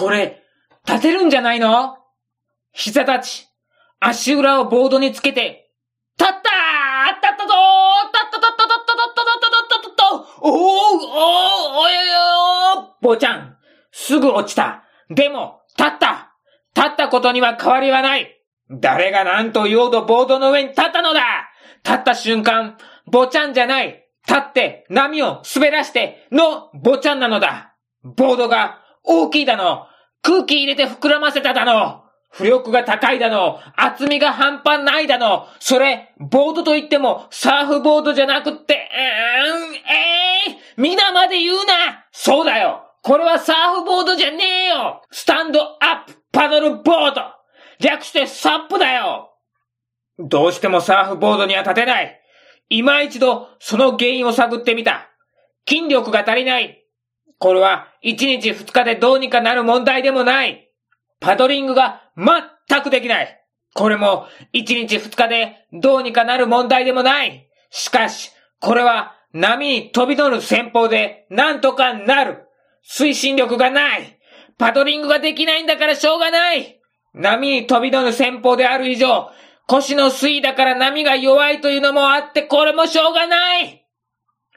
これ、立てるんじゃないの？膝立ち、足裏をボードにつけて、立ったー！立ったぞー！立った立った立った立った立った立った立ったおーおーおいおーぼちゃんすぐ落ちたでも、立った立ったことには変わりはない誰が何と言おうとボードの上に立ったのだ立った瞬間、ぼちゃんじゃない立って波を滑らしてのぼちゃんなのだボードが大きいだの空気入れて膨らませただの。浮力が高いだの、厚みが半端ないだの、それ、ボードと言っても、サーフボードじゃなくって、うーん、ええー、皆まで言うな。そうだよ。これはサーフボードじゃねえよ。スタンドアップ。パドルボード。略してサップだよ。どうしてもサーフボードには立てない。今一度、その原因を探ってみた。筋力が足りない。これは、1日2日でどうにかなる問題でもない。パドリングが全くできない。これも1日2日でどうにかなる問題でもない。しかし、これは波に飛び乗る戦法でなんとかなる。推進力がない。パドリングができないんだからしょうがない。波に飛び乗る戦法である以上、腰の水位だから波が弱いというのもあってこれもしょうがない。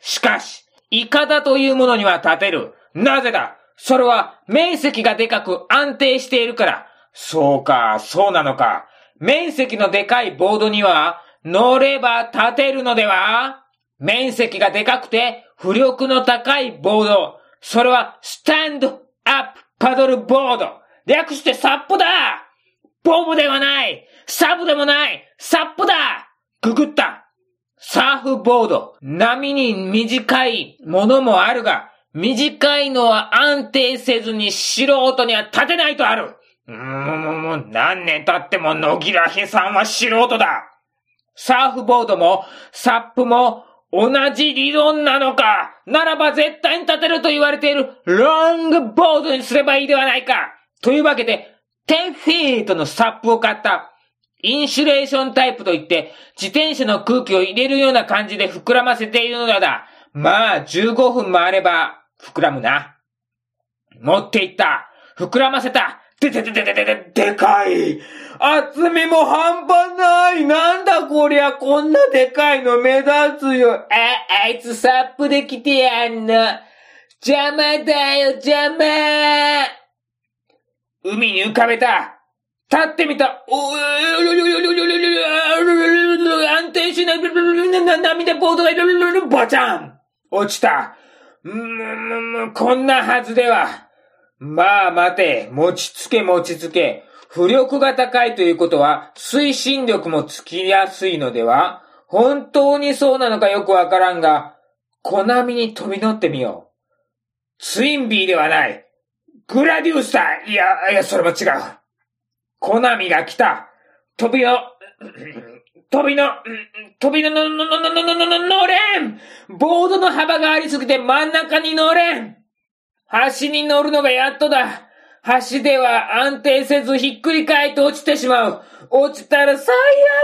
しかし、イカダというものには立てる。なぜだ？それは面積がでかく安定しているから。そうか、そうなのか。面積のでかいボードには乗れば立てるのでは？面積がでかくて浮力の高いボード。それはスタンドアップパドルボード。略してサップだボブではないサブでもないサップだググったサーフボード。波に短いものもあるが、短いのは安定せずに素人には立てないとある。うーん、もう何年経っても野木らへさんは素人だ。サーフボードもサップも同じ理論なのかならば絶対に立てると言われているロングボードにすればいいではないかというわけで、10フィートのサップを買った。インシュレーションタイプといって、自転車の空気を入れるような感じで膨らませているのだ。まあ、15分もあれば、膨らむな。持っていった。膨らませた。ででででででで、でかい。厚みも半端ない。なんだこりゃ、こんなでかいの目立つよ。あ、あいつサップで来てやんの。邪魔だよ、邪魔。海に浮かべた。立ってみた。お安定しない。涙ボードが、バチャン落ちた。こんなはずでは。まあ待て、持ちつけ持ちつけ。浮力が高いということは、推進力もつきやすいのでは本当にそうなのかよくわからんが、コナミに飛び乗ってみよう。ツインビーではない。グラデュースだいや、いや、それも違う。コナミが来た。飛びの、飛びの、飛びの、の、の、の、の、の、の、の、乗れんボードの幅がありすぎて真ん中に乗れん橋に乗るのがやっとだ橋では安定せずひっくり返って落ちてしまう。落ちたら最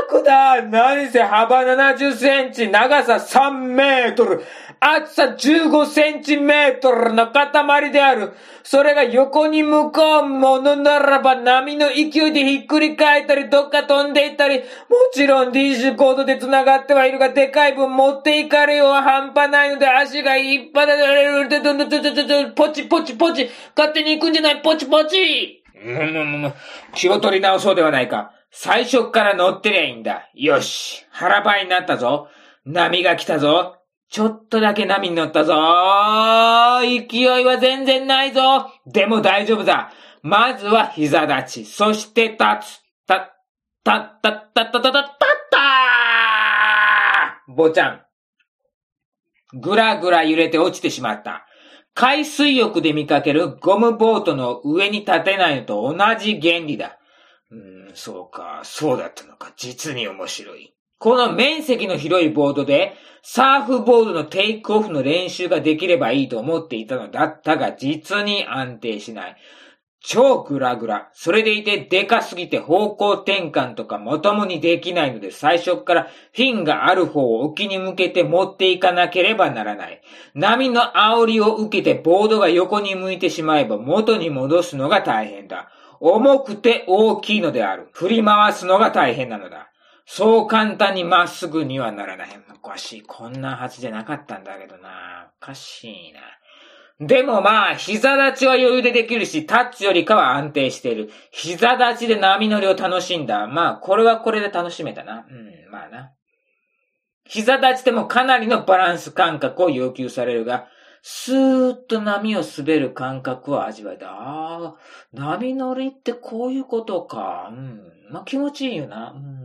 悪だ何せ幅70センチ、長さ3メートル。厚さ15センチメートルの塊である。それが横に向こうものならば波の勢いでひっくり返ったり、どっか飛んでいったり、もちろん DC コードで繋がってはいるが、でかい分持っていかれようは半端ないので、足がいっぱいで、ポチポチポチ、勝手に行くんじゃない、ポチポチ気を取り直そうではないか。最初から乗ってりゃいいんだ。よし。腹ばいになったぞ。波が来たぞ。ちょっとだけ波に乗ったぞ勢いは全然ないぞでも大丈夫だまずは膝立ち、そして立つた、た、た、た、た、た、た、たったぼちゃん。ぐらぐら揺れて落ちてしまった。海水浴で見かけるゴムボートの上に立てないのと同じ原理だ。うん、そうか、そうだったのか、実に面白い。この面積の広いボードで、サーフボードのテイクオフの練習ができればいいと思っていたのだったが、実に安定しない。超グラグラ。それでいてでかすぎて方向転換とかまともにできないので最初からフィンがある方を沖に向けて持っていかなければならない。波の煽りを受けてボードが横に向いてしまえば元に戻すのが大変だ。重くて大きいのである。振り回すのが大変なのだ。そう簡単にまっすぐにはならない。おかしい。こんなはずじゃなかったんだけどな。おかしいな。でもまあ、膝立ちは余裕でできるし、タッチよりかは安定している。膝立ちで波乗りを楽しんだ。まあ、これはこれで楽しめたな。うん、まあな。膝立ちでもかなりのバランス感覚を要求されるが、スーッと波を滑る感覚を味わえた。ああ、波乗りってこういうことか。うん。まあ気持ちいいよな。うん。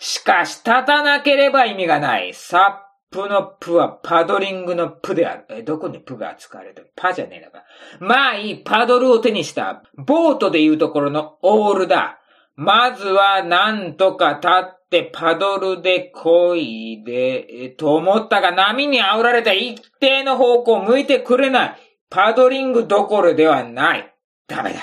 しかし、立たなければ意味がない。さっプのプはパドリングのプである。え、どこにプが使われてる？パじゃねえのか。まあいい、パドルを手にした。ボートでいうところのオールだ。まずはなんとか立ってパドルで漕いで、え、と思ったが波に煽られた一定の方向を向いてくれない。パドリングどころではない。ダメだ。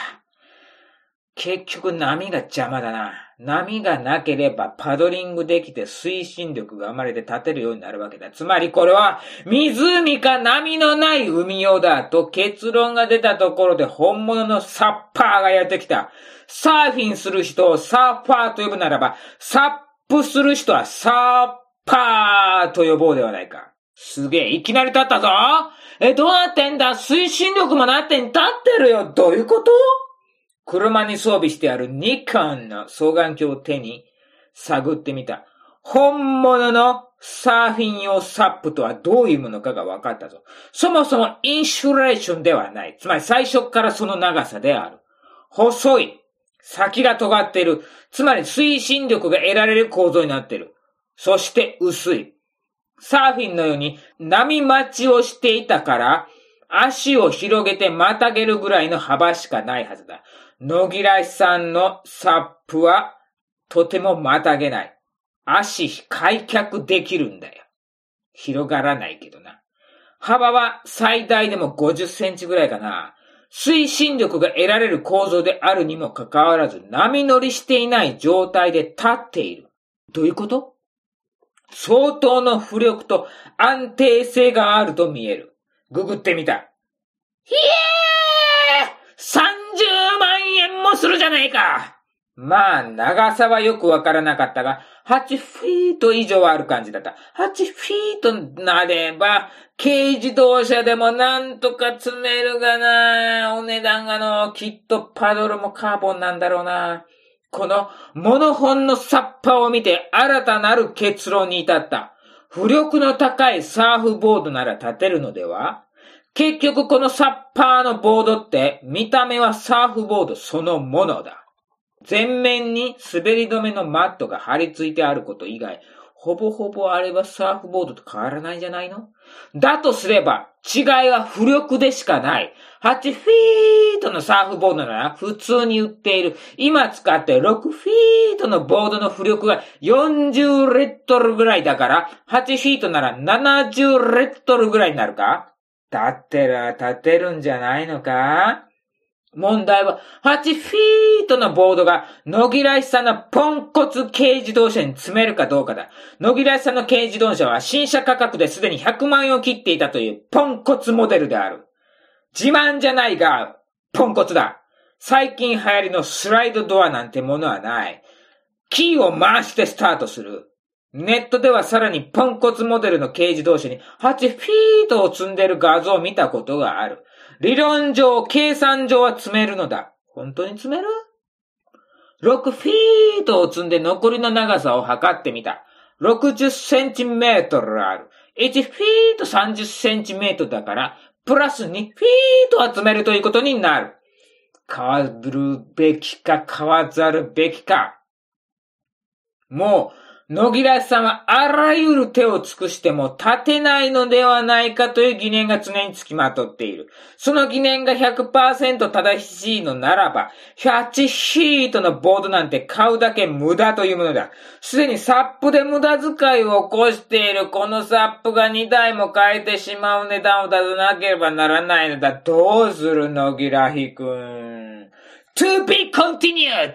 結局波が邪魔だな。波がなければパドリングできて推進力が生まれて立てるようになるわけだ。つまりこれは湖か波のない海用だと結論が出たところで本物のサッパーがやってきた。サーフィンする人をサーファーと呼ぶならば、サップする人はサーパーと呼ぼうではないか。すげえ、いきなり立ったぞえ、どうなってんだ？推進力もなってん、立ってるよどういうこと？車に装備してあるニコンの双眼鏡を手に探ってみた。本物のサーフィン用サップとはどういうものかが分かったぞ。そもそもインシュレーションではない。つまり最初からその長さである。細い。先が尖っている。つまり推進力が得られる構造になっている。そして薄い。サーフィンのように波待ちをしていたから、足を広げてまたげるぐらいの幅しかないはずだ。野木らしさんのサップはとてもまたげない。足開脚できるんだよ。広がらないけどな。幅は最大でも50センチぐらいかな。推進力が得られる構造であるにもかかわらず波乗りしていない状態で立っている。どういうこと？相当の浮力と安定性があると見える。ググってみた。ひえー万円もするじゃないかまあ、長さはよくわからなかったが、8フィート以上はある感じだった。8フィートなれば、軽自動車でもなんとか積めるがな。お値段がの、きっとパドルもカーボンなんだろうな。このモノホンのサッパを見て新たなる結論に至った。浮力の高いサーフボードなら立てるのでは？結局このサッパーのボードって見た目はサーフボードそのものだ。前面に滑り止めのマットが張り付いてあること以外、ほぼほぼあれはサーフボードと変わらないんじゃないの？だとすれば、違いは浮力でしかない。8フィートのサーフボードなら普通に売っている。今使って6フィートのボードの浮力が40レットルぐらいだから、8フィートなら70レットルぐらいになるか？立ってら立てるんじゃないのか？問題は、8フィートのボードが、野木らしさのポンコツ軽自動車に積めるかどうかだ。野木らしさの軽自動車は新車価格ですでに100万円を切っていたというポンコツモデルである。自慢じゃないが、ポンコツだ。最近流行りのスライドドアなんてものはない。キーを回してスタートする。ネットではさらにポンコツモデルの軽自動車に8フィートを積んでる画像を見たことがある。理論上、計算上は積めるのだ。本当に積める ?6 フィートを積んで残りの長さを測ってみた。60センチメートルある。1フィート30センチメートルだから、プラス2フィート集めるということになる。変わるべきか変わざるべきか。もう、野木らしさんはあらゆる手を尽くしても立てないのではないかという疑念が常につきまとっている。その疑念が100%正しいのならば、100ヒートのボードなんて買うだけ無駄というものだ。すでにサップで無駄遣いを起こしているこのサップが2台も変えてしまう値段を出さなければならないのだ。どうする野木らひくん。to be continued!